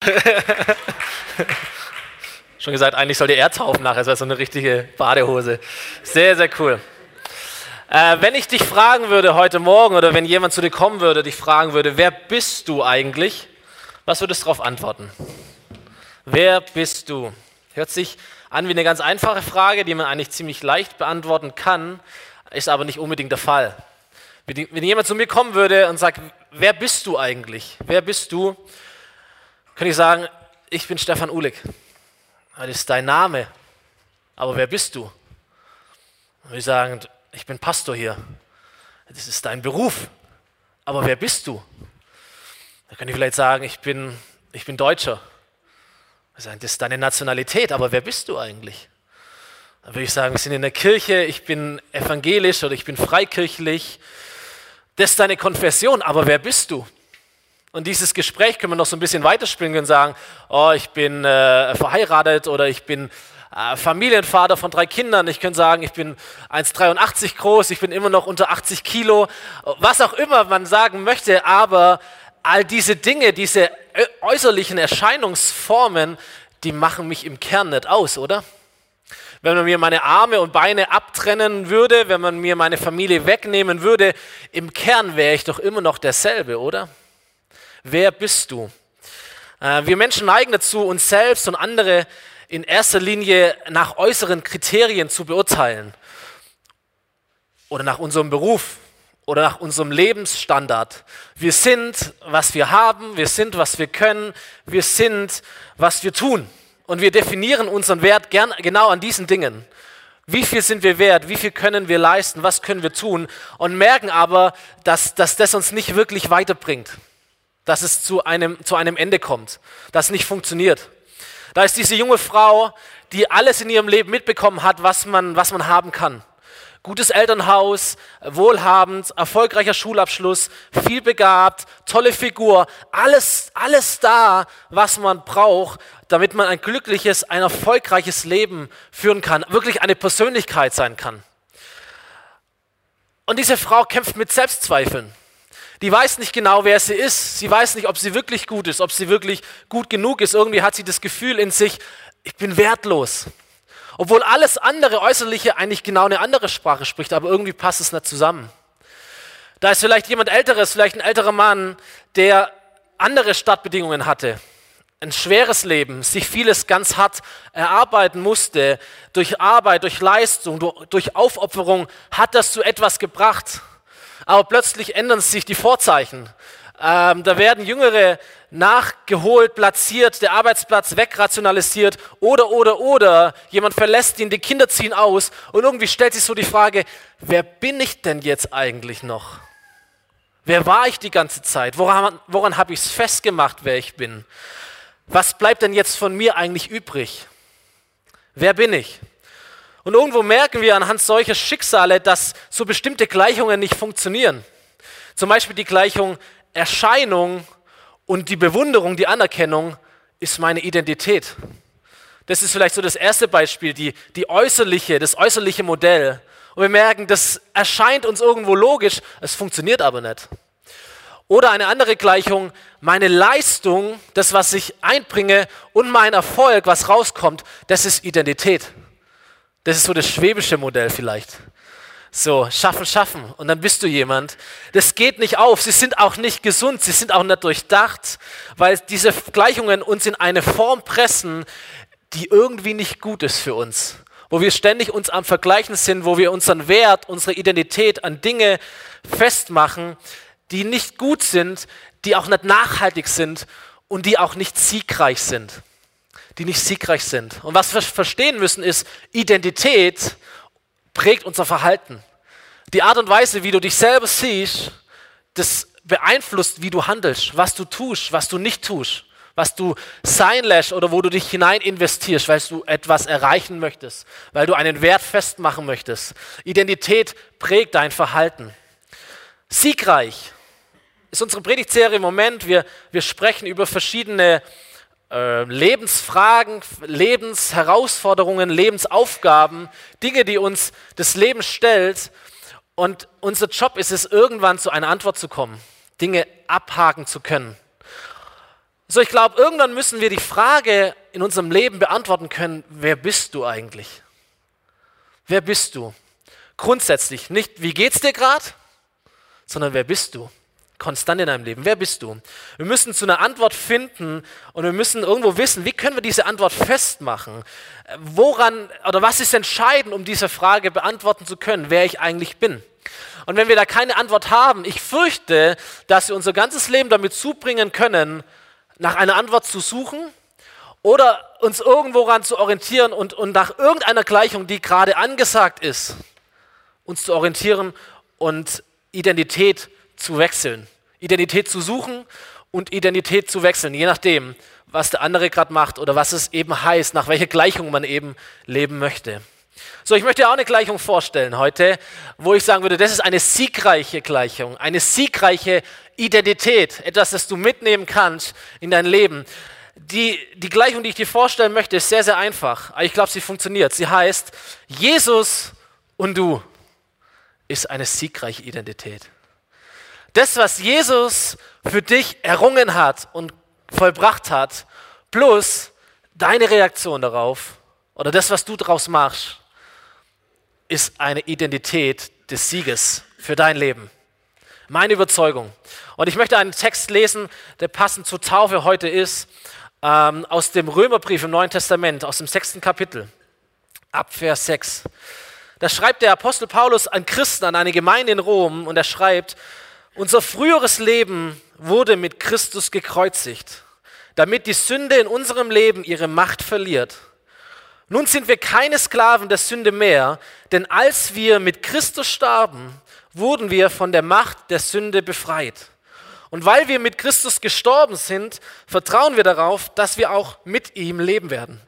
Schon gesagt, eigentlich sollte er taufen nachher, das wäre so eine richtige Badehose. Sehr, sehr cool. Äh, wenn ich dich fragen würde heute Morgen oder wenn jemand zu dir kommen würde, dich fragen würde, wer bist du eigentlich? Was würdest du darauf antworten? Wer bist du? Hört sich an wie eine ganz einfache Frage, die man eigentlich ziemlich leicht beantworten kann, ist aber nicht unbedingt der Fall. Wenn jemand zu mir kommen würde und sagt, wer bist du eigentlich? Wer bist du? Könnte ich sagen, ich bin Stefan Uhlig. Das ist dein Name. Aber wer bist du? Würde ich sagen, ich bin Pastor hier. Das ist dein Beruf. Aber wer bist du? Da kann ich vielleicht sagen, ich bin, ich bin Deutscher. Das ist deine Nationalität, aber wer bist du eigentlich? Dann würde ich sagen, wir sind in der Kirche, ich bin evangelisch oder ich bin freikirchlich. Das ist deine Konfession, aber wer bist du? Und dieses Gespräch können wir noch so ein bisschen weiterspringen und sagen, oh, ich bin äh, verheiratet oder ich bin äh, Familienvater von drei Kindern. Ich könnte sagen, ich bin 1,83 groß, ich bin immer noch unter 80 Kilo, was auch immer man sagen möchte, aber all diese Dinge, diese äußerlichen Erscheinungsformen, die machen mich im Kern nicht aus, oder? Wenn man mir meine Arme und Beine abtrennen würde, wenn man mir meine Familie wegnehmen würde, im Kern wäre ich doch immer noch derselbe, oder? Wer bist du? Äh, wir Menschen neigen dazu, uns selbst und andere in erster Linie nach äußeren Kriterien zu beurteilen oder nach unserem Beruf oder nach unserem Lebensstandard. Wir sind, was wir haben, wir sind, was wir können, wir sind, was wir tun. Und wir definieren unseren Wert gern genau an diesen Dingen. Wie viel sind wir wert? Wie viel können wir leisten? Was können wir tun? Und merken aber, dass, dass das uns nicht wirklich weiterbringt. Dass es zu einem, zu einem Ende kommt. Dass es nicht funktioniert. Da ist diese junge Frau, die alles in ihrem Leben mitbekommen hat, was man, was man haben kann. Gutes Elternhaus, wohlhabend, erfolgreicher Schulabschluss, viel begabt, tolle Figur, alles, alles da, was man braucht, damit man ein glückliches, ein erfolgreiches Leben führen kann, wirklich eine Persönlichkeit sein kann. Und diese Frau kämpft mit Selbstzweifeln. Die weiß nicht genau, wer sie ist. Sie weiß nicht, ob sie wirklich gut ist, ob sie wirklich gut genug ist. Irgendwie hat sie das Gefühl in sich, ich bin wertlos. Obwohl alles andere Äußerliche eigentlich genau eine andere Sprache spricht, aber irgendwie passt es nicht zusammen. Da ist vielleicht jemand Älteres, vielleicht ein älterer Mann, der andere Startbedingungen hatte, ein schweres Leben, sich vieles ganz hart erarbeiten musste, durch Arbeit, durch Leistung, durch Aufopferung hat das zu etwas gebracht aber plötzlich ändern sich die Vorzeichen. Ähm, da werden Jüngere nachgeholt, platziert, der Arbeitsplatz wegrationalisiert oder, oder, oder, jemand verlässt ihn, die Kinder ziehen aus und irgendwie stellt sich so die Frage, wer bin ich denn jetzt eigentlich noch? Wer war ich die ganze Zeit? Woran, woran habe ich es festgemacht, wer ich bin? Was bleibt denn jetzt von mir eigentlich übrig? Wer bin ich? Und irgendwo merken wir anhand solcher Schicksale, dass so bestimmte Gleichungen nicht funktionieren. Zum Beispiel die Gleichung Erscheinung und die Bewunderung, die Anerkennung ist meine Identität. Das ist vielleicht so das erste Beispiel, die, die äußerliche, das äußerliche Modell. Und wir merken, das erscheint uns irgendwo logisch, es funktioniert aber nicht. Oder eine andere Gleichung, meine Leistung, das, was ich einbringe und mein Erfolg, was rauskommt, das ist Identität. Das ist so das schwäbische Modell vielleicht. So, schaffen, schaffen. Und dann bist du jemand. Das geht nicht auf. Sie sind auch nicht gesund. Sie sind auch nicht durchdacht, weil diese Gleichungen uns in eine Form pressen, die irgendwie nicht gut ist für uns. Wo wir ständig uns am Vergleichen sind, wo wir unseren Wert, unsere Identität an Dinge festmachen, die nicht gut sind, die auch nicht nachhaltig sind und die auch nicht siegreich sind die nicht siegreich sind. Und was wir verstehen müssen ist, Identität prägt unser Verhalten. Die Art und Weise, wie du dich selber siehst, das beeinflusst, wie du handelst, was du tust, was du nicht tust, was du sein lässt oder wo du dich hinein investierst, weil du etwas erreichen möchtest, weil du einen Wert festmachen möchtest. Identität prägt dein Verhalten. Siegreich ist unsere Predigtserie im Moment. Wir, wir sprechen über verschiedene äh, Lebensfragen, Lebensherausforderungen, Lebensaufgaben, Dinge, die uns das Leben stellt. Und unser Job ist es, irgendwann zu einer Antwort zu kommen, Dinge abhaken zu können. So, ich glaube, irgendwann müssen wir die Frage in unserem Leben beantworten können, wer bist du eigentlich? Wer bist du? Grundsätzlich nicht, wie geht's dir gerade, sondern wer bist du? Konstant in deinem Leben. Wer bist du? Wir müssen zu einer Antwort finden und wir müssen irgendwo wissen, wie können wir diese Antwort festmachen? Woran oder was ist entscheidend, um diese Frage beantworten zu können, wer ich eigentlich bin? Und wenn wir da keine Antwort haben, ich fürchte, dass wir unser ganzes Leben damit zubringen können, nach einer Antwort zu suchen oder uns irgendwo ran zu orientieren und, und nach irgendeiner Gleichung, die gerade angesagt ist, uns zu orientieren und Identität zu wechseln. Identität zu suchen und Identität zu wechseln, je nachdem, was der andere gerade macht oder was es eben heißt, nach welcher Gleichung man eben leben möchte. So, ich möchte auch eine Gleichung vorstellen heute, wo ich sagen würde, das ist eine siegreiche Gleichung, eine siegreiche Identität, etwas, das du mitnehmen kannst in dein Leben. Die, die Gleichung, die ich dir vorstellen möchte, ist sehr, sehr einfach, aber ich glaube, sie funktioniert. Sie heißt, Jesus und du ist eine siegreiche Identität. Das, was Jesus für dich errungen hat und vollbracht hat, plus deine Reaktion darauf oder das, was du daraus machst, ist eine Identität des Sieges für dein Leben. Meine Überzeugung. Und ich möchte einen Text lesen, der passend zur Taufe heute ist, ähm, aus dem Römerbrief im Neuen Testament, aus dem sechsten Kapitel, ab Vers 6. Da schreibt der Apostel Paulus an Christen, an eine Gemeinde in Rom, und er schreibt, unser früheres Leben wurde mit Christus gekreuzigt, damit die Sünde in unserem Leben ihre Macht verliert. Nun sind wir keine Sklaven der Sünde mehr, denn als wir mit Christus starben, wurden wir von der Macht der Sünde befreit. Und weil wir mit Christus gestorben sind, vertrauen wir darauf, dass wir auch mit ihm leben werden.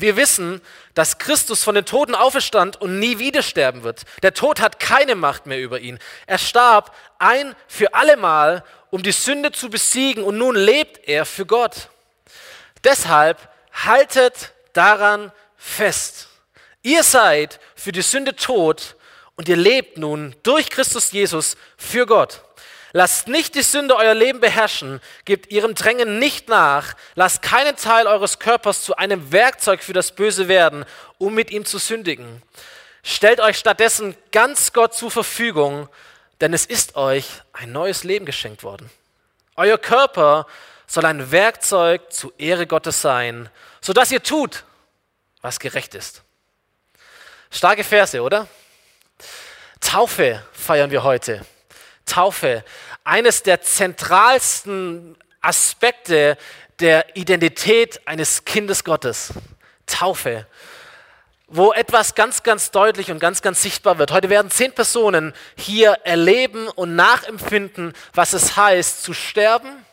Wir wissen, dass Christus von den Toten auferstand und nie wieder sterben wird. Der Tod hat keine Macht mehr über ihn. Er starb ein für allemal, um die Sünde zu besiegen und nun lebt er für Gott. Deshalb haltet daran fest. Ihr seid für die Sünde tot und ihr lebt nun durch Christus Jesus für Gott. Lasst nicht die Sünde euer Leben beherrschen, gebt ihrem Drängen nicht nach, lasst keinen Teil eures Körpers zu einem Werkzeug für das Böse werden, um mit ihm zu sündigen. Stellt euch stattdessen ganz Gott zur Verfügung, denn es ist euch ein neues Leben geschenkt worden. Euer Körper soll ein Werkzeug zur Ehre Gottes sein, sodass ihr tut, was gerecht ist. Starke Verse, oder? Taufe feiern wir heute. Taufe, eines der zentralsten Aspekte der Identität eines Kindes Gottes. Taufe, wo etwas ganz, ganz deutlich und ganz, ganz sichtbar wird. Heute werden zehn Personen hier erleben und nachempfinden, was es heißt, zu sterben,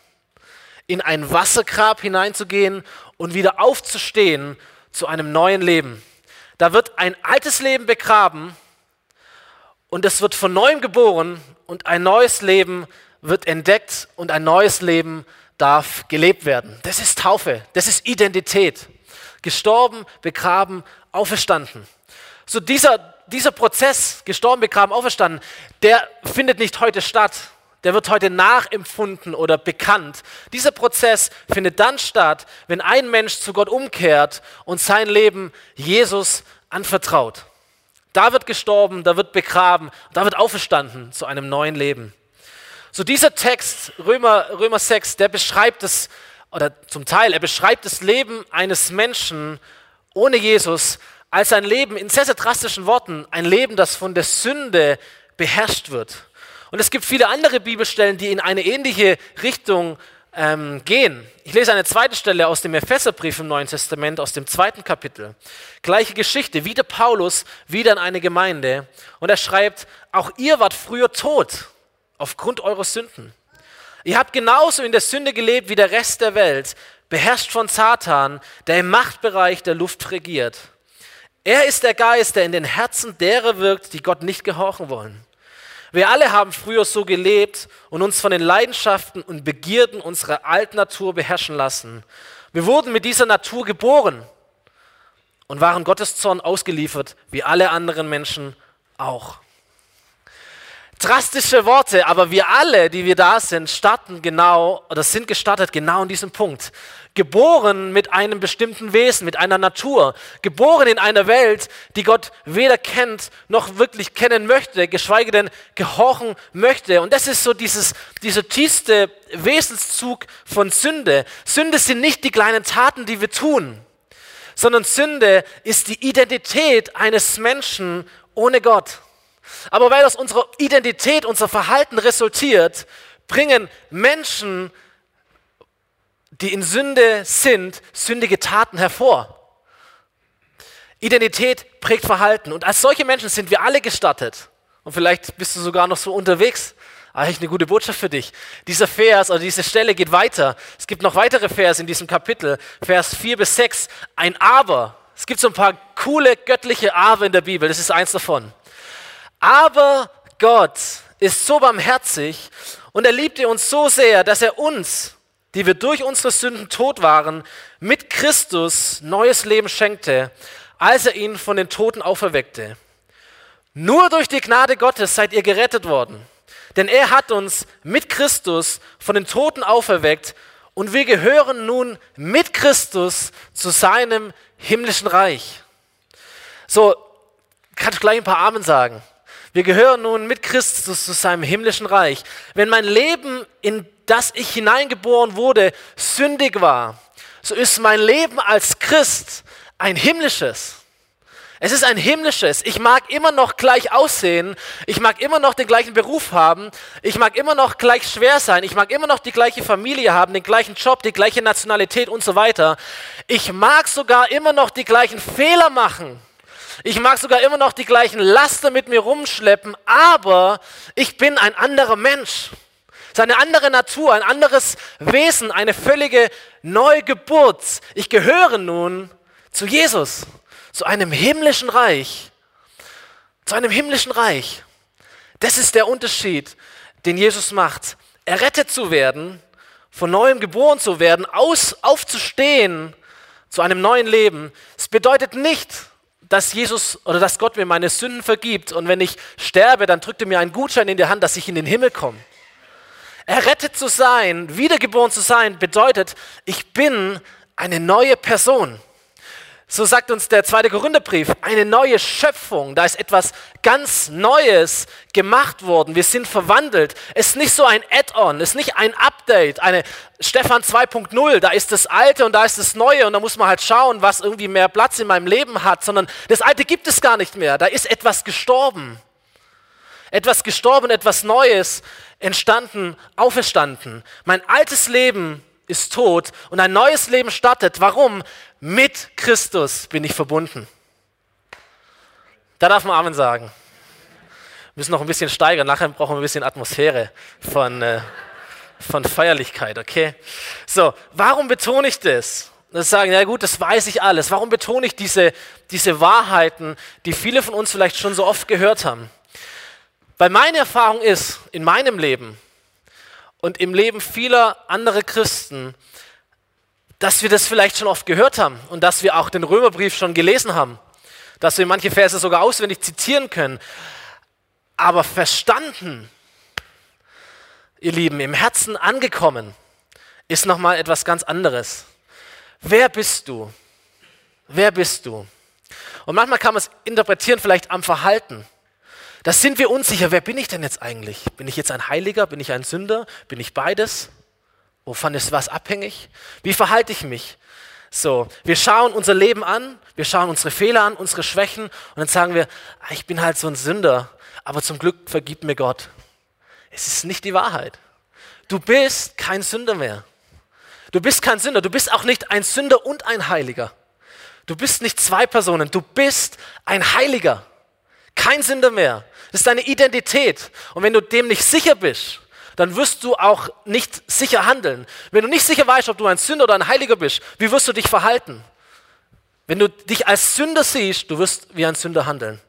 in ein Wassergrab hineinzugehen und wieder aufzustehen zu einem neuen Leben. Da wird ein altes Leben begraben und es wird von neuem geboren und ein neues Leben wird entdeckt und ein neues Leben darf gelebt werden. Das ist Taufe, das ist Identität. Gestorben, begraben, auferstanden. So dieser, dieser Prozess, gestorben, begraben, auferstanden, der findet nicht heute statt. Der wird heute nachempfunden oder bekannt. Dieser Prozess findet dann statt, wenn ein Mensch zu Gott umkehrt und sein Leben Jesus anvertraut. Da wird gestorben, da wird begraben, da wird auferstanden zu einem neuen Leben. So dieser Text, Römer, Römer 6, der beschreibt es, oder zum Teil, er beschreibt das Leben eines Menschen ohne Jesus als ein Leben, in sehr, sehr drastischen Worten, ein Leben, das von der Sünde beherrscht wird. Und es gibt viele andere Bibelstellen, die in eine ähnliche Richtung ähm, gehen. Ich lese eine zweite Stelle aus dem Epheserbrief im Neuen Testament, aus dem zweiten Kapitel. Gleiche Geschichte, wieder Paulus, wieder in eine Gemeinde. Und er schreibt, auch ihr wart früher tot aufgrund eurer Sünden. Ihr habt genauso in der Sünde gelebt wie der Rest der Welt, beherrscht von Satan, der im Machtbereich der Luft regiert. Er ist der Geist, der in den Herzen derer wirkt, die Gott nicht gehorchen wollen. Wir alle haben früher so gelebt und uns von den Leidenschaften und Begierden unserer alten Natur beherrschen lassen. Wir wurden mit dieser Natur geboren und waren Gottes Zorn ausgeliefert, wie alle anderen Menschen auch. Drastische Worte, aber wir alle, die wir da sind, starten genau oder sind gestartet genau in diesem Punkt. Geboren mit einem bestimmten Wesen, mit einer Natur, geboren in einer Welt, die Gott weder kennt noch wirklich kennen möchte, geschweige denn gehorchen möchte. Und das ist so dieses, dieser tiefste Wesenszug von Sünde. Sünde sind nicht die kleinen Taten, die wir tun, sondern Sünde ist die Identität eines Menschen ohne Gott. Aber weil aus unserer Identität unser Verhalten resultiert, bringen Menschen, die in Sünde sind, sündige Taten hervor. Identität prägt Verhalten. Und als solche Menschen sind wir alle gestattet. Und vielleicht bist du sogar noch so unterwegs. Eigentlich eine gute Botschaft für dich. Dieser Vers oder diese Stelle geht weiter. Es gibt noch weitere Vers in diesem Kapitel. Vers 4 bis 6. Ein Aber. Es gibt so ein paar coole göttliche Aber in der Bibel. Das ist eins davon. Aber Gott ist so barmherzig und er liebte uns so sehr, dass er uns, die wir durch unsere Sünden tot waren, mit Christus neues Leben schenkte, als er ihn von den Toten auferweckte. Nur durch die Gnade Gottes seid ihr gerettet worden. Denn er hat uns mit Christus von den Toten auferweckt und wir gehören nun mit Christus zu seinem himmlischen Reich. So, kann ich gleich ein paar Amen sagen. Wir gehören nun mit Christus zu seinem himmlischen Reich. Wenn mein Leben, in das ich hineingeboren wurde, sündig war, so ist mein Leben als Christ ein himmlisches. Es ist ein himmlisches. Ich mag immer noch gleich aussehen. Ich mag immer noch den gleichen Beruf haben. Ich mag immer noch gleich schwer sein. Ich mag immer noch die gleiche Familie haben, den gleichen Job, die gleiche Nationalität und so weiter. Ich mag sogar immer noch die gleichen Fehler machen. Ich mag sogar immer noch die gleichen Laster mit mir rumschleppen, aber ich bin ein anderer Mensch. Es ist eine andere Natur, ein anderes Wesen, eine völlige Neugeburt. Ich gehöre nun zu Jesus, zu einem himmlischen Reich. Zu einem himmlischen Reich. Das ist der Unterschied, den Jesus macht. Errettet zu werden, von neuem geboren zu werden, aus, aufzustehen zu einem neuen Leben. Es bedeutet nicht, dass Jesus oder dass Gott mir meine Sünden vergibt und wenn ich sterbe, dann drückt er mir einen Gutschein in die Hand, dass ich in den Himmel komme. Errettet zu sein, wiedergeboren zu sein, bedeutet, ich bin eine neue Person. So sagt uns der zweite Korintherbrief, eine neue Schöpfung. Da ist etwas ganz Neues gemacht worden. Wir sind verwandelt. Es ist nicht so ein Add-on, es ist nicht ein Update, eine Stefan 2.0. Da ist das Alte und da ist das Neue und da muss man halt schauen, was irgendwie mehr Platz in meinem Leben hat, sondern das Alte gibt es gar nicht mehr. Da ist etwas gestorben. Etwas gestorben, etwas Neues entstanden, auferstanden. Mein altes Leben ist tot und ein neues Leben startet. Warum? Mit Christus bin ich verbunden. Da darf man Amen sagen. Wir müssen noch ein bisschen steigern. Nachher brauchen wir ein bisschen Atmosphäre von, äh, von Feierlichkeit, okay? So, warum betone ich das? Das sagen, ja gut, das weiß ich alles. Warum betone ich diese, diese Wahrheiten, die viele von uns vielleicht schon so oft gehört haben? Weil meine Erfahrung ist, in meinem Leben, und im Leben vieler anderer Christen, dass wir das vielleicht schon oft gehört haben und dass wir auch den Römerbrief schon gelesen haben, dass wir manche Verse sogar auswendig zitieren können. Aber verstanden, ihr Lieben, im Herzen angekommen, ist nochmal etwas ganz anderes. Wer bist du? Wer bist du? Und manchmal kann man es interpretieren vielleicht am Verhalten. Da sind wir unsicher, wer bin ich denn jetzt eigentlich? Bin ich jetzt ein Heiliger? Bin ich ein Sünder? Bin ich beides? Wovon ist was abhängig? Wie verhalte ich mich? So, wir schauen unser Leben an, wir schauen unsere Fehler an, unsere Schwächen und dann sagen wir, ah, ich bin halt so ein Sünder, aber zum Glück vergibt mir Gott. Es ist nicht die Wahrheit. Du bist kein Sünder mehr. Du bist kein Sünder, du bist auch nicht ein Sünder und ein Heiliger. Du bist nicht zwei Personen, du bist ein Heiliger. Kein Sünder mehr. Das ist deine Identität. Und wenn du dem nicht sicher bist, dann wirst du auch nicht sicher handeln. Wenn du nicht sicher weißt, ob du ein Sünder oder ein Heiliger bist, wie wirst du dich verhalten? Wenn du dich als Sünder siehst, du wirst wie ein Sünder handeln.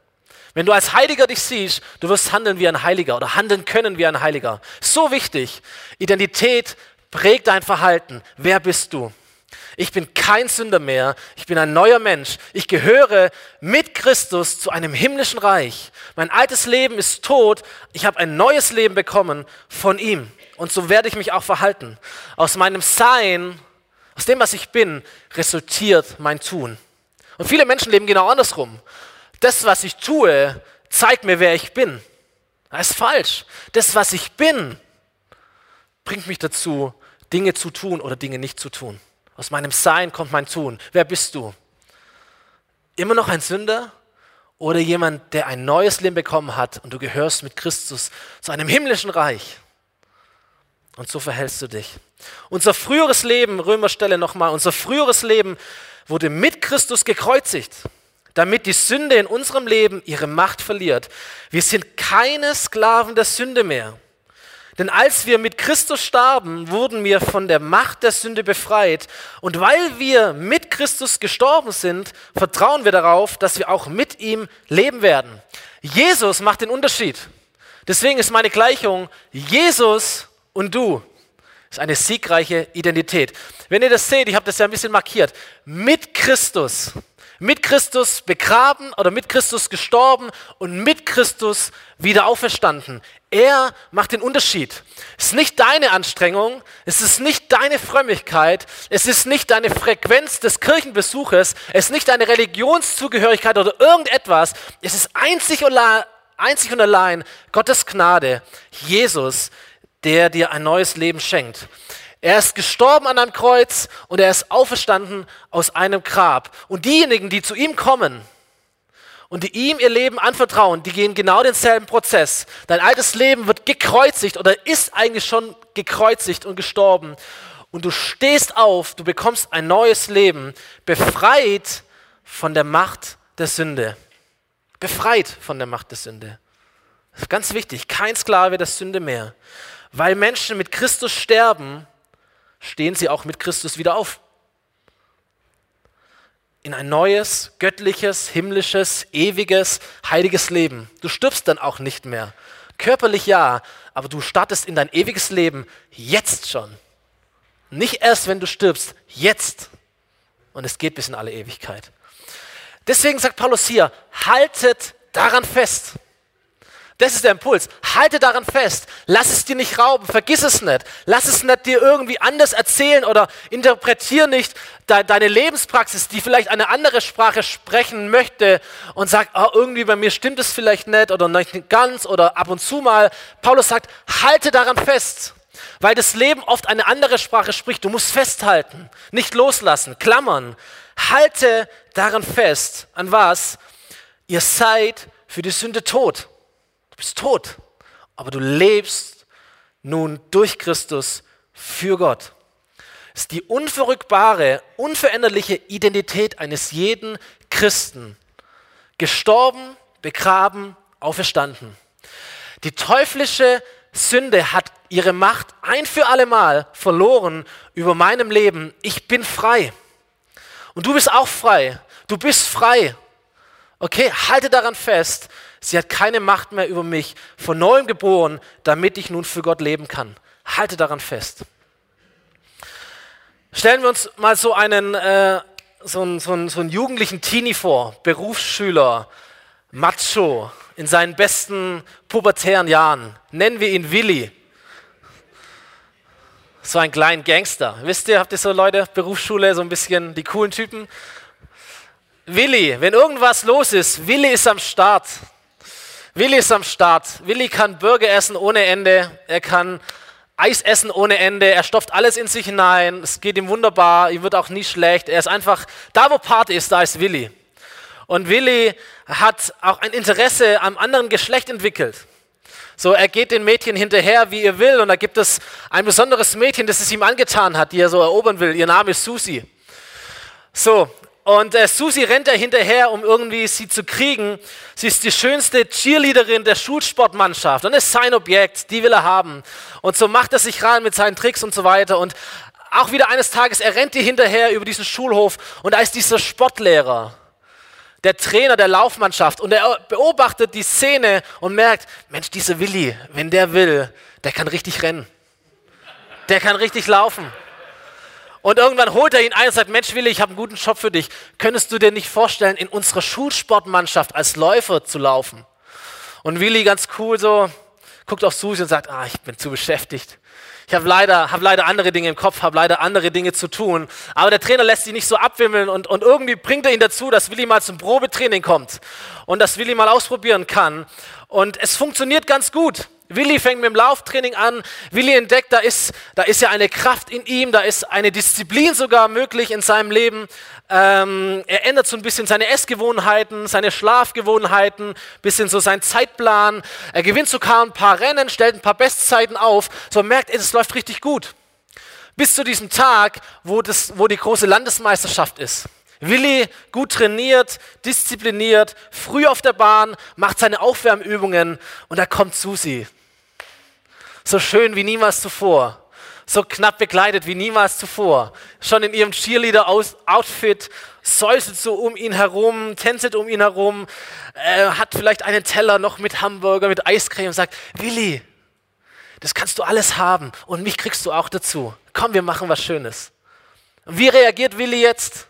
Wenn du als Heiliger dich siehst, du wirst handeln wie ein Heiliger oder handeln können wie ein Heiliger. So wichtig. Identität prägt dein Verhalten. Wer bist du? Ich bin kein Sünder mehr. Ich bin ein neuer Mensch. Ich gehöre mit Christus zu einem himmlischen Reich. Mein altes Leben ist tot. Ich habe ein neues Leben bekommen von ihm. Und so werde ich mich auch verhalten. Aus meinem Sein, aus dem, was ich bin, resultiert mein Tun. Und viele Menschen leben genau andersrum. Das, was ich tue, zeigt mir, wer ich bin. Das ist falsch. Das, was ich bin, bringt mich dazu, Dinge zu tun oder Dinge nicht zu tun. Aus meinem Sein kommt mein Tun. Wer bist du? Immer noch ein Sünder oder jemand, der ein neues Leben bekommen hat und du gehörst mit Christus zu einem himmlischen Reich? Und so verhältst du dich. Unser früheres Leben, Römerstelle nochmal, unser früheres Leben wurde mit Christus gekreuzigt, damit die Sünde in unserem Leben ihre Macht verliert. Wir sind keine Sklaven der Sünde mehr. Denn als wir mit Christus starben, wurden wir von der Macht der Sünde befreit. Und weil wir mit Christus gestorben sind, vertrauen wir darauf, dass wir auch mit ihm leben werden. Jesus macht den Unterschied. Deswegen ist meine Gleichung Jesus und du. Das ist eine siegreiche Identität. Wenn ihr das seht, ich habe das ja ein bisschen markiert, mit Christus mit Christus begraben oder mit Christus gestorben und mit Christus wieder auferstanden. Er macht den Unterschied. Es ist nicht deine Anstrengung, es ist nicht deine Frömmigkeit, es ist nicht deine Frequenz des Kirchenbesuches, es ist nicht deine Religionszugehörigkeit oder irgendetwas. Es ist einzig und, einzig und allein Gottes Gnade, Jesus, der dir ein neues Leben schenkt. Er ist gestorben an einem Kreuz und er ist auferstanden aus einem Grab. Und diejenigen, die zu ihm kommen und die ihm ihr Leben anvertrauen, die gehen genau denselben Prozess. Dein altes Leben wird gekreuzigt oder ist eigentlich schon gekreuzigt und gestorben. Und du stehst auf, du bekommst ein neues Leben, befreit von der Macht der Sünde. Befreit von der Macht der Sünde. Das ist ganz wichtig, kein Sklave der Sünde mehr. Weil Menschen mit Christus sterben, stehen sie auch mit Christus wieder auf. In ein neues, göttliches, himmlisches, ewiges, heiliges Leben. Du stirbst dann auch nicht mehr. Körperlich ja, aber du startest in dein ewiges Leben jetzt schon. Nicht erst, wenn du stirbst, jetzt. Und es geht bis in alle Ewigkeit. Deswegen sagt Paulus hier, haltet daran fest. Das ist der Impuls. Halte daran fest. Lass es dir nicht rauben. Vergiss es nicht. Lass es nicht dir irgendwie anders erzählen oder interpretiere nicht de deine Lebenspraxis, die vielleicht eine andere Sprache sprechen möchte und sagt, oh, irgendwie bei mir stimmt es vielleicht nicht oder nicht ganz oder ab und zu mal. Paulus sagt, halte daran fest. Weil das Leben oft eine andere Sprache spricht. Du musst festhalten, nicht loslassen, klammern. Halte daran fest. An was? Ihr seid für die Sünde tot. Du bist tot, aber du lebst nun durch Christus für Gott. Das ist die unverrückbare, unveränderliche Identität eines jeden Christen. Gestorben, begraben, auferstanden. Die teuflische Sünde hat ihre Macht ein für allemal verloren über meinem Leben. Ich bin frei. Und du bist auch frei. Du bist frei. Okay, halte daran fest. Sie hat keine Macht mehr über mich. Von neuem geboren, damit ich nun für Gott leben kann. Halte daran fest. Stellen wir uns mal so einen, äh, so einen, so einen, so einen jugendlichen Teenie vor, Berufsschüler, Macho, in seinen besten pubertären Jahren. Nennen wir ihn Willi. So ein kleiner Gangster. Wisst ihr, habt ihr so Leute, Berufsschule, so ein bisschen die coolen Typen? Willi, wenn irgendwas los ist, Willi ist am Start. Willi ist am Start. Willi kann Burger essen ohne Ende. Er kann Eis essen ohne Ende. Er stopft alles in sich hinein. Es geht ihm wunderbar. Ihm wird auch nie schlecht. Er ist einfach, da wo Party ist, da ist Willi. Und Willi hat auch ein Interesse am anderen Geschlecht entwickelt. So, er geht den Mädchen hinterher, wie er will. Und da gibt es ein besonderes Mädchen, das es ihm angetan hat, die er so erobern will. Ihr Name ist Susi. So, und äh, Susi rennt da hinterher, um irgendwie sie zu kriegen. Sie ist die schönste Cheerleaderin der Schulsportmannschaft und ist sein Objekt, die will er haben. Und so macht er sich ran mit seinen Tricks und so weiter. Und auch wieder eines Tages, er rennt ihr hinterher über diesen Schulhof und da ist dieser Sportlehrer, der Trainer der Laufmannschaft und er beobachtet die Szene und merkt, Mensch, dieser Willi, wenn der will, der kann richtig rennen. Der kann richtig laufen. Und irgendwann holt er ihn ein und sagt, Mensch Willi, ich habe einen guten Job für dich. Könntest du dir nicht vorstellen, in unserer Schulsportmannschaft als Läufer zu laufen? Und Willi ganz cool so, guckt auf Susi und sagt, ah, ich bin zu beschäftigt. Ich habe leider, hab leider andere Dinge im Kopf, habe leider andere Dinge zu tun. Aber der Trainer lässt sich nicht so abwimmeln und, und irgendwie bringt er ihn dazu, dass Willi mal zum Probetraining kommt und dass Willi mal ausprobieren kann. Und es funktioniert ganz gut. Willi fängt mit dem Lauftraining an. Willi entdeckt, da ist, da ist ja eine Kraft in ihm, da ist eine Disziplin sogar möglich in seinem Leben. Ähm, er ändert so ein bisschen seine Essgewohnheiten, seine Schlafgewohnheiten, bisschen so seinen Zeitplan. Er gewinnt sogar ein paar Rennen, stellt ein paar Bestzeiten auf. So merkt er, es läuft richtig gut. Bis zu diesem Tag, wo, das, wo die große Landesmeisterschaft ist. Willi, gut trainiert, diszipliniert, früh auf der Bahn, macht seine Aufwärmübungen und da kommt Susi. So schön wie niemals zuvor. So knapp bekleidet wie niemals zuvor. Schon in ihrem Cheerleader-Outfit, säuselt so um ihn herum, tänzelt um ihn herum, äh, hat vielleicht einen Teller noch mit Hamburger, mit Eiscreme und sagt, Willi, das kannst du alles haben und mich kriegst du auch dazu. Komm, wir machen was Schönes. Wie reagiert Willi jetzt?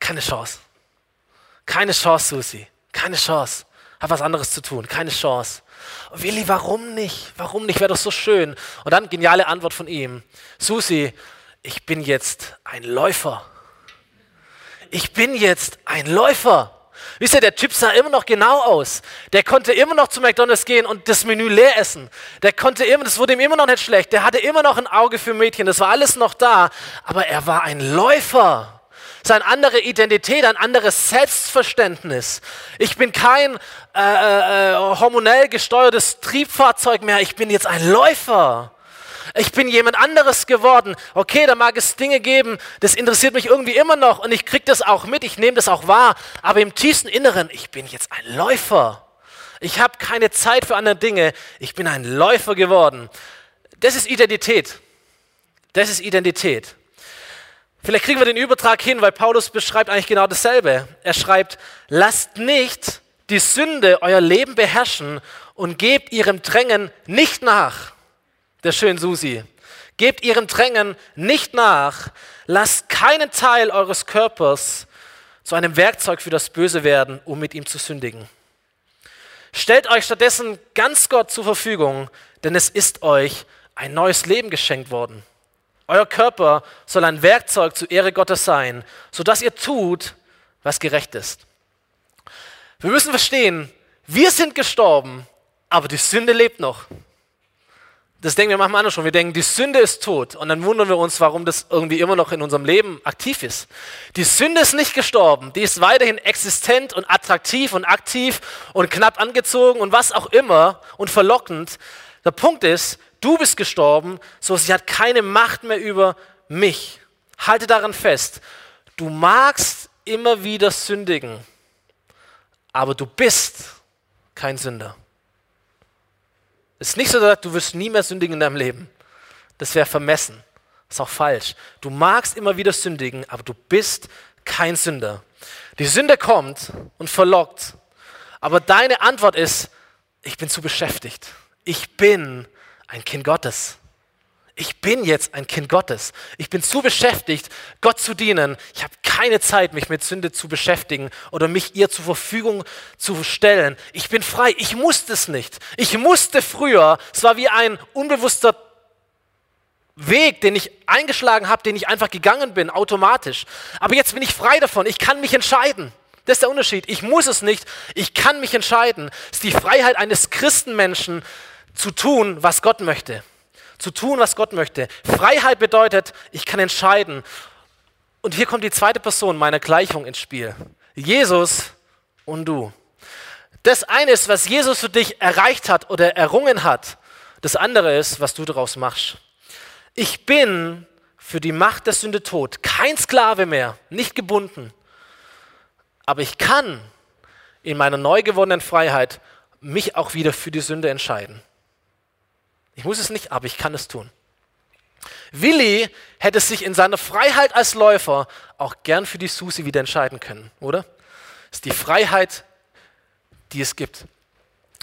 Keine Chance. Keine Chance, Susi. Keine Chance habe was anderes zu tun, keine Chance. Und Willi, warum nicht? Warum nicht? Wäre doch so schön. Und dann geniale Antwort von ihm. Susi, ich bin jetzt ein Läufer. Ich bin jetzt ein Läufer. Wisst ihr, der Typ sah immer noch genau aus. Der konnte immer noch zu McDonalds gehen und das Menü leer essen. Der konnte immer, das wurde ihm immer noch nicht schlecht. Der hatte immer noch ein Auge für Mädchen. Das war alles noch da. Aber er war ein Läufer. Es ist eine andere Identität, ein anderes Selbstverständnis. Ich bin kein äh, äh, äh, hormonell gesteuertes Triebfahrzeug mehr, ich bin jetzt ein Läufer. Ich bin jemand anderes geworden. Okay, da mag es Dinge geben, das interessiert mich irgendwie immer noch und ich kriege das auch mit, ich nehme das auch wahr. Aber im tiefsten Inneren, ich bin jetzt ein Läufer. Ich habe keine Zeit für andere Dinge. Ich bin ein Läufer geworden. Das ist Identität. Das ist Identität. Vielleicht kriegen wir den Übertrag hin, weil Paulus beschreibt eigentlich genau dasselbe. Er schreibt, lasst nicht die Sünde euer Leben beherrschen und gebt ihrem Drängen nicht nach. Der schön Susi. Gebt ihrem Drängen nicht nach. Lasst keinen Teil eures Körpers zu einem Werkzeug für das Böse werden, um mit ihm zu sündigen. Stellt euch stattdessen ganz Gott zur Verfügung, denn es ist euch ein neues Leben geschenkt worden. Euer Körper soll ein Werkzeug zur Ehre Gottes sein, sodass ihr tut, was gerecht ist. Wir müssen verstehen, wir sind gestorben, aber die Sünde lebt noch. Das denken wir manchmal anders schon. Wir denken, die Sünde ist tot. Und dann wundern wir uns, warum das irgendwie immer noch in unserem Leben aktiv ist. Die Sünde ist nicht gestorben. Die ist weiterhin existent und attraktiv und aktiv und knapp angezogen und was auch immer und verlockend. Der Punkt ist, Du bist gestorben, so sie hat keine Macht mehr über mich. Halte daran fest. Du magst immer wieder sündigen, aber du bist kein Sünder. Es ist nicht so, dass du wirst nie mehr sündigen in deinem Leben. Das wäre vermessen. Das ist auch falsch. Du magst immer wieder sündigen, aber du bist kein Sünder. Die Sünde kommt und verlockt, aber deine Antwort ist, ich bin zu beschäftigt. Ich bin ein Kind Gottes. Ich bin jetzt ein Kind Gottes. Ich bin zu beschäftigt, Gott zu dienen. Ich habe keine Zeit, mich mit Sünde zu beschäftigen oder mich ihr zur Verfügung zu stellen. Ich bin frei. Ich musste es nicht. Ich musste früher. Es war wie ein unbewusster Weg, den ich eingeschlagen habe, den ich einfach gegangen bin, automatisch. Aber jetzt bin ich frei davon. Ich kann mich entscheiden. Das ist der Unterschied. Ich muss es nicht. Ich kann mich entscheiden. Es ist die Freiheit eines Christenmenschen, zu tun, was Gott möchte. Zu tun, was Gott möchte. Freiheit bedeutet, ich kann entscheiden. Und hier kommt die zweite Person meiner Gleichung ins Spiel. Jesus und du. Das eine ist, was Jesus für dich erreicht hat oder errungen hat. Das andere ist, was du daraus machst. Ich bin für die Macht der Sünde tot. Kein Sklave mehr, nicht gebunden. Aber ich kann in meiner neu gewonnenen Freiheit mich auch wieder für die Sünde entscheiden. Ich muss es nicht, aber ich kann es tun. Willi hätte sich in seiner Freiheit als Läufer auch gern für die Susi wieder entscheiden können, oder? Das ist die Freiheit, die es gibt.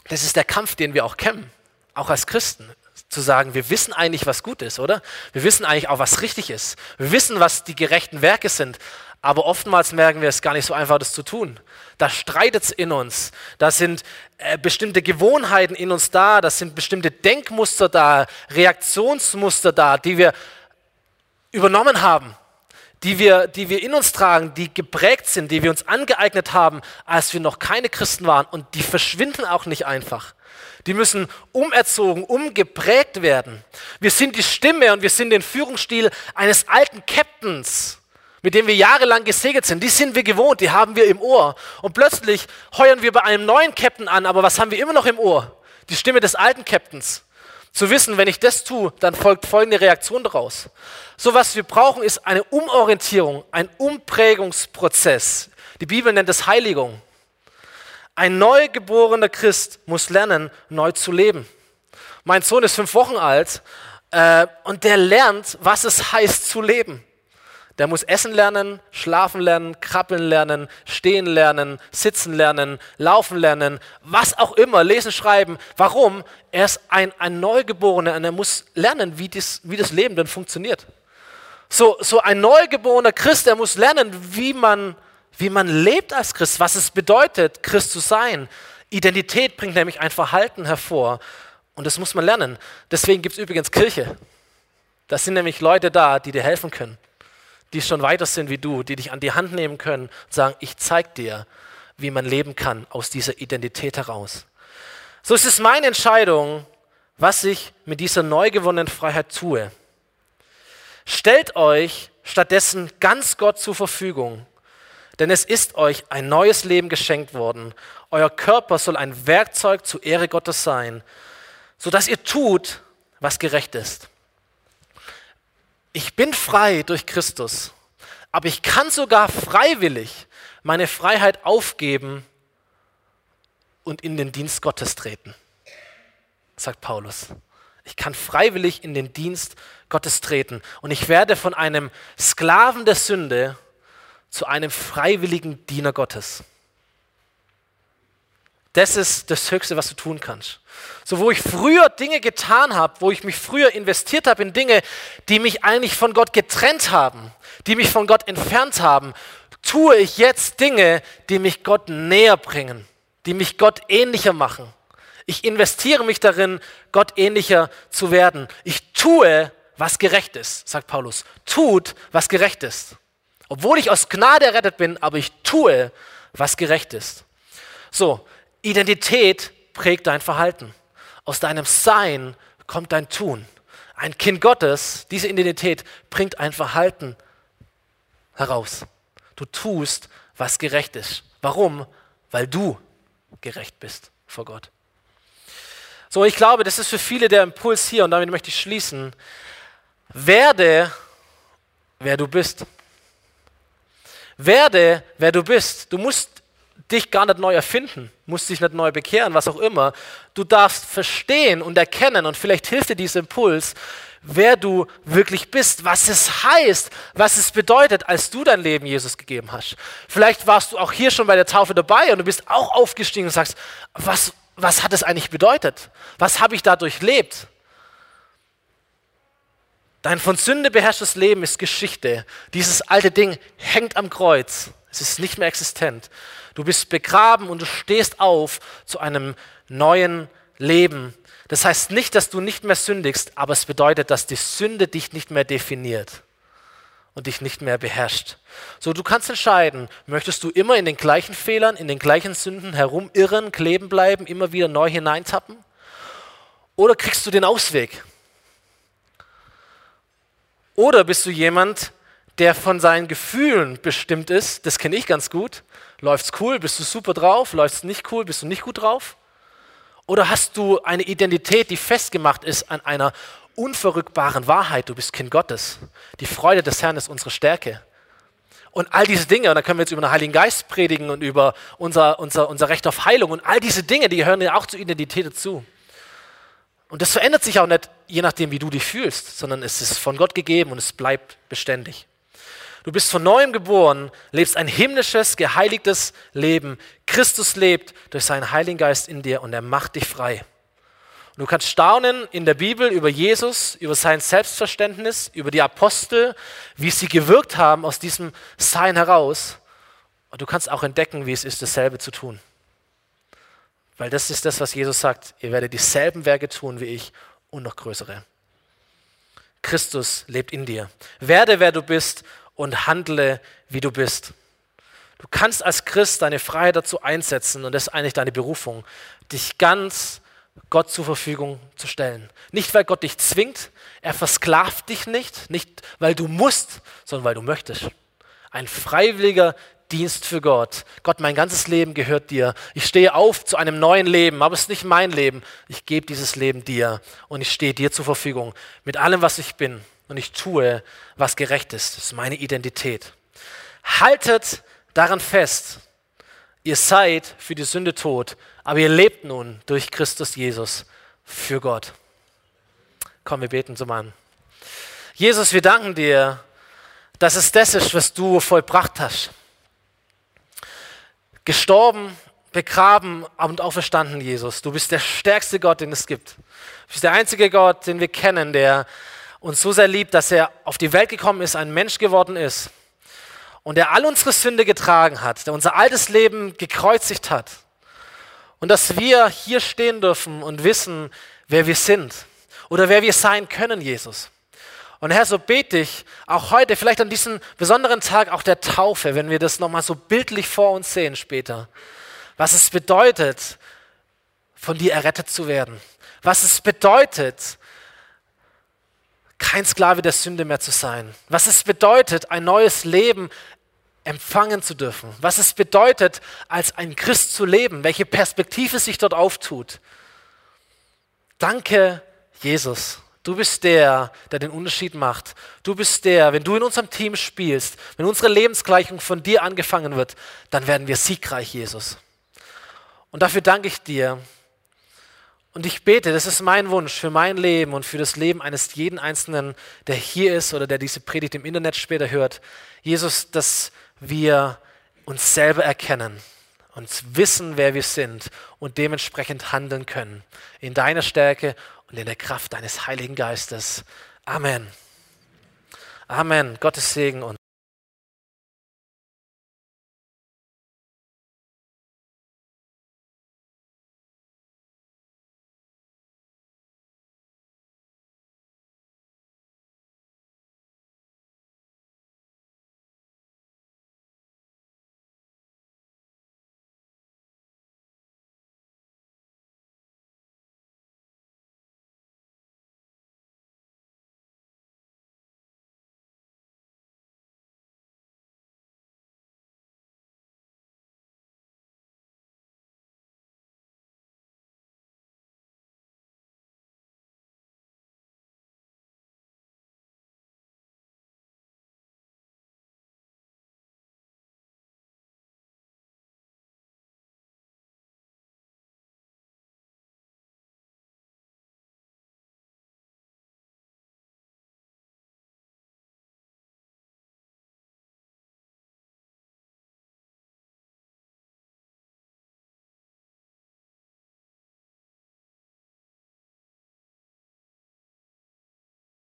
Das ist der Kampf, den wir auch kämpfen, auch als Christen. zu sagen, wir wissen eigentlich, was gut ist, oder? Wir wissen eigentlich auch, was richtig ist. Wir wissen, was die gerechten Werke sind. Aber oftmals merken wir es gar nicht so einfach, das zu tun. Da streitet es in uns. Da sind äh, bestimmte Gewohnheiten in uns da. Da sind bestimmte Denkmuster da, Reaktionsmuster da, die wir übernommen haben, die wir, die wir in uns tragen, die geprägt sind, die wir uns angeeignet haben, als wir noch keine Christen waren. Und die verschwinden auch nicht einfach. Die müssen umerzogen, umgeprägt werden. Wir sind die Stimme und wir sind den Führungsstil eines alten Captains, mit dem wir jahrelang gesegelt sind. Die sind wir gewohnt, die haben wir im Ohr. Und plötzlich heuern wir bei einem neuen Captain an, aber was haben wir immer noch im Ohr? Die Stimme des alten Captains. Zu wissen, wenn ich das tue, dann folgt folgende Reaktion daraus. So was wir brauchen, ist eine Umorientierung, ein Umprägungsprozess. Die Bibel nennt es Heiligung. Ein neugeborener Christ muss lernen, neu zu leben. Mein Sohn ist fünf Wochen alt äh, und der lernt, was es heißt zu leben. Der muss essen lernen, schlafen lernen, krabbeln lernen, stehen lernen, sitzen lernen, laufen lernen, was auch immer, lesen, schreiben. Warum? Er ist ein, ein Neugeborener und er muss lernen, wie das, wie das Leben denn funktioniert. So, so ein neugeborener Christ, der muss lernen, wie man wie man lebt als Christ, was es bedeutet, Christ zu sein. Identität bringt nämlich ein Verhalten hervor und das muss man lernen. Deswegen gibt es übrigens Kirche. Das sind nämlich Leute da, die dir helfen können, die schon weiter sind wie du, die dich an die Hand nehmen können und sagen, ich zeige dir, wie man leben kann aus dieser Identität heraus. So ist es meine Entscheidung, was ich mit dieser neu gewonnenen Freiheit tue. Stellt euch stattdessen ganz Gott zur Verfügung denn es ist euch ein neues Leben geschenkt worden. Euer Körper soll ein Werkzeug zur Ehre Gottes sein, sodass ihr tut, was gerecht ist. Ich bin frei durch Christus, aber ich kann sogar freiwillig meine Freiheit aufgeben und in den Dienst Gottes treten, sagt Paulus. Ich kann freiwillig in den Dienst Gottes treten und ich werde von einem Sklaven der Sünde zu einem freiwilligen Diener Gottes. Das ist das Höchste, was du tun kannst. So, wo ich früher Dinge getan habe, wo ich mich früher investiert habe in Dinge, die mich eigentlich von Gott getrennt haben, die mich von Gott entfernt haben, tue ich jetzt Dinge, die mich Gott näher bringen, die mich Gott ähnlicher machen. Ich investiere mich darin, Gott ähnlicher zu werden. Ich tue, was gerecht ist, sagt Paulus. Tut, was gerecht ist. Obwohl ich aus Gnade errettet bin, aber ich tue, was gerecht ist. So, Identität prägt dein Verhalten. Aus deinem Sein kommt dein Tun. Ein Kind Gottes, diese Identität bringt ein Verhalten heraus. Du tust, was gerecht ist. Warum? Weil du gerecht bist vor Gott. So, ich glaube, das ist für viele der Impuls hier und damit möchte ich schließen. Werde, wer du bist. Werde, wer du bist. Du musst dich gar nicht neu erfinden, musst dich nicht neu bekehren, was auch immer. Du darfst verstehen und erkennen und vielleicht hilft dir dieser Impuls, wer du wirklich bist, was es heißt, was es bedeutet, als du dein Leben Jesus gegeben hast. Vielleicht warst du auch hier schon bei der Taufe dabei und du bist auch aufgestiegen und sagst, was, was hat es eigentlich bedeutet? Was habe ich da durchlebt? Dein von Sünde beherrschtes Leben ist Geschichte. Dieses alte Ding hängt am Kreuz. Es ist nicht mehr existent. Du bist begraben und du stehst auf zu einem neuen Leben. Das heißt nicht, dass du nicht mehr sündigst, aber es bedeutet, dass die Sünde dich nicht mehr definiert und dich nicht mehr beherrscht. So, du kannst entscheiden, möchtest du immer in den gleichen Fehlern, in den gleichen Sünden herumirren, kleben bleiben, immer wieder neu hineintappen? Oder kriegst du den Ausweg? Oder bist du jemand, der von seinen Gefühlen bestimmt ist? Das kenne ich ganz gut. Läuft's cool, bist du super drauf? Läuft's nicht cool, bist du nicht gut drauf? Oder hast du eine Identität, die festgemacht ist an einer unverrückbaren Wahrheit? Du bist Kind Gottes. Die Freude des Herrn ist unsere Stärke. Und all diese Dinge, und da können wir jetzt über den Heiligen Geist predigen und über unser, unser, unser Recht auf Heilung und all diese Dinge, die gehören ja auch zur Identität dazu. Und das verändert sich auch nicht, je nachdem, wie du dich fühlst, sondern es ist von Gott gegeben und es bleibt beständig. Du bist von neuem geboren, lebst ein himmlisches, geheiligtes Leben. Christus lebt durch seinen Heiligen Geist in dir und er macht dich frei. Und du kannst staunen in der Bibel über Jesus, über sein Selbstverständnis, über die Apostel, wie sie gewirkt haben aus diesem Sein heraus. Und du kannst auch entdecken, wie es ist, dasselbe zu tun. Weil das ist das, was Jesus sagt. Ihr werdet dieselben Werke tun wie ich und noch größere. Christus lebt in dir. Werde, wer du bist und handle, wie du bist. Du kannst als Christ deine Freiheit dazu einsetzen, und das ist eigentlich deine Berufung, dich ganz Gott zur Verfügung zu stellen. Nicht, weil Gott dich zwingt, er versklavt dich nicht, nicht weil du musst, sondern weil du möchtest. Ein freiwilliger Dienst für Gott. Gott, mein ganzes Leben gehört dir. Ich stehe auf zu einem neuen Leben, aber es ist nicht mein Leben. Ich gebe dieses Leben dir und ich stehe dir zur Verfügung mit allem, was ich bin. Und ich tue, was gerecht ist. Das ist meine Identität. Haltet daran fest, ihr seid für die Sünde tot, aber ihr lebt nun durch Christus Jesus für Gott. Komm, wir beten zum Mann. Jesus, wir danken dir, dass es das ist, was du vollbracht hast gestorben, begraben und auferstanden, Jesus. Du bist der stärkste Gott, den es gibt. Du bist der einzige Gott, den wir kennen, der uns so sehr liebt, dass er auf die Welt gekommen ist, ein Mensch geworden ist und der all unsere Sünde getragen hat, der unser altes Leben gekreuzigt hat. Und dass wir hier stehen dürfen und wissen, wer wir sind oder wer wir sein können, Jesus. Und Herr, so bete ich auch heute, vielleicht an diesem besonderen Tag auch der Taufe, wenn wir das nochmal so bildlich vor uns sehen später, was es bedeutet, von dir errettet zu werden. Was es bedeutet, kein Sklave der Sünde mehr zu sein. Was es bedeutet, ein neues Leben empfangen zu dürfen. Was es bedeutet, als ein Christ zu leben. Welche Perspektive sich dort auftut. Danke, Jesus. Du bist der, der den Unterschied macht. Du bist der, wenn du in unserem Team spielst, wenn unsere Lebensgleichung von dir angefangen wird, dann werden wir siegreich, Jesus. Und dafür danke ich dir. Und ich bete, das ist mein Wunsch für mein Leben und für das Leben eines jeden Einzelnen, der hier ist oder der diese Predigt im Internet später hört. Jesus, dass wir uns selber erkennen und wissen, wer wir sind und dementsprechend handeln können. In deiner Stärke und in der Kraft deines Heiligen Geistes. Amen. Amen. Gottes Segen und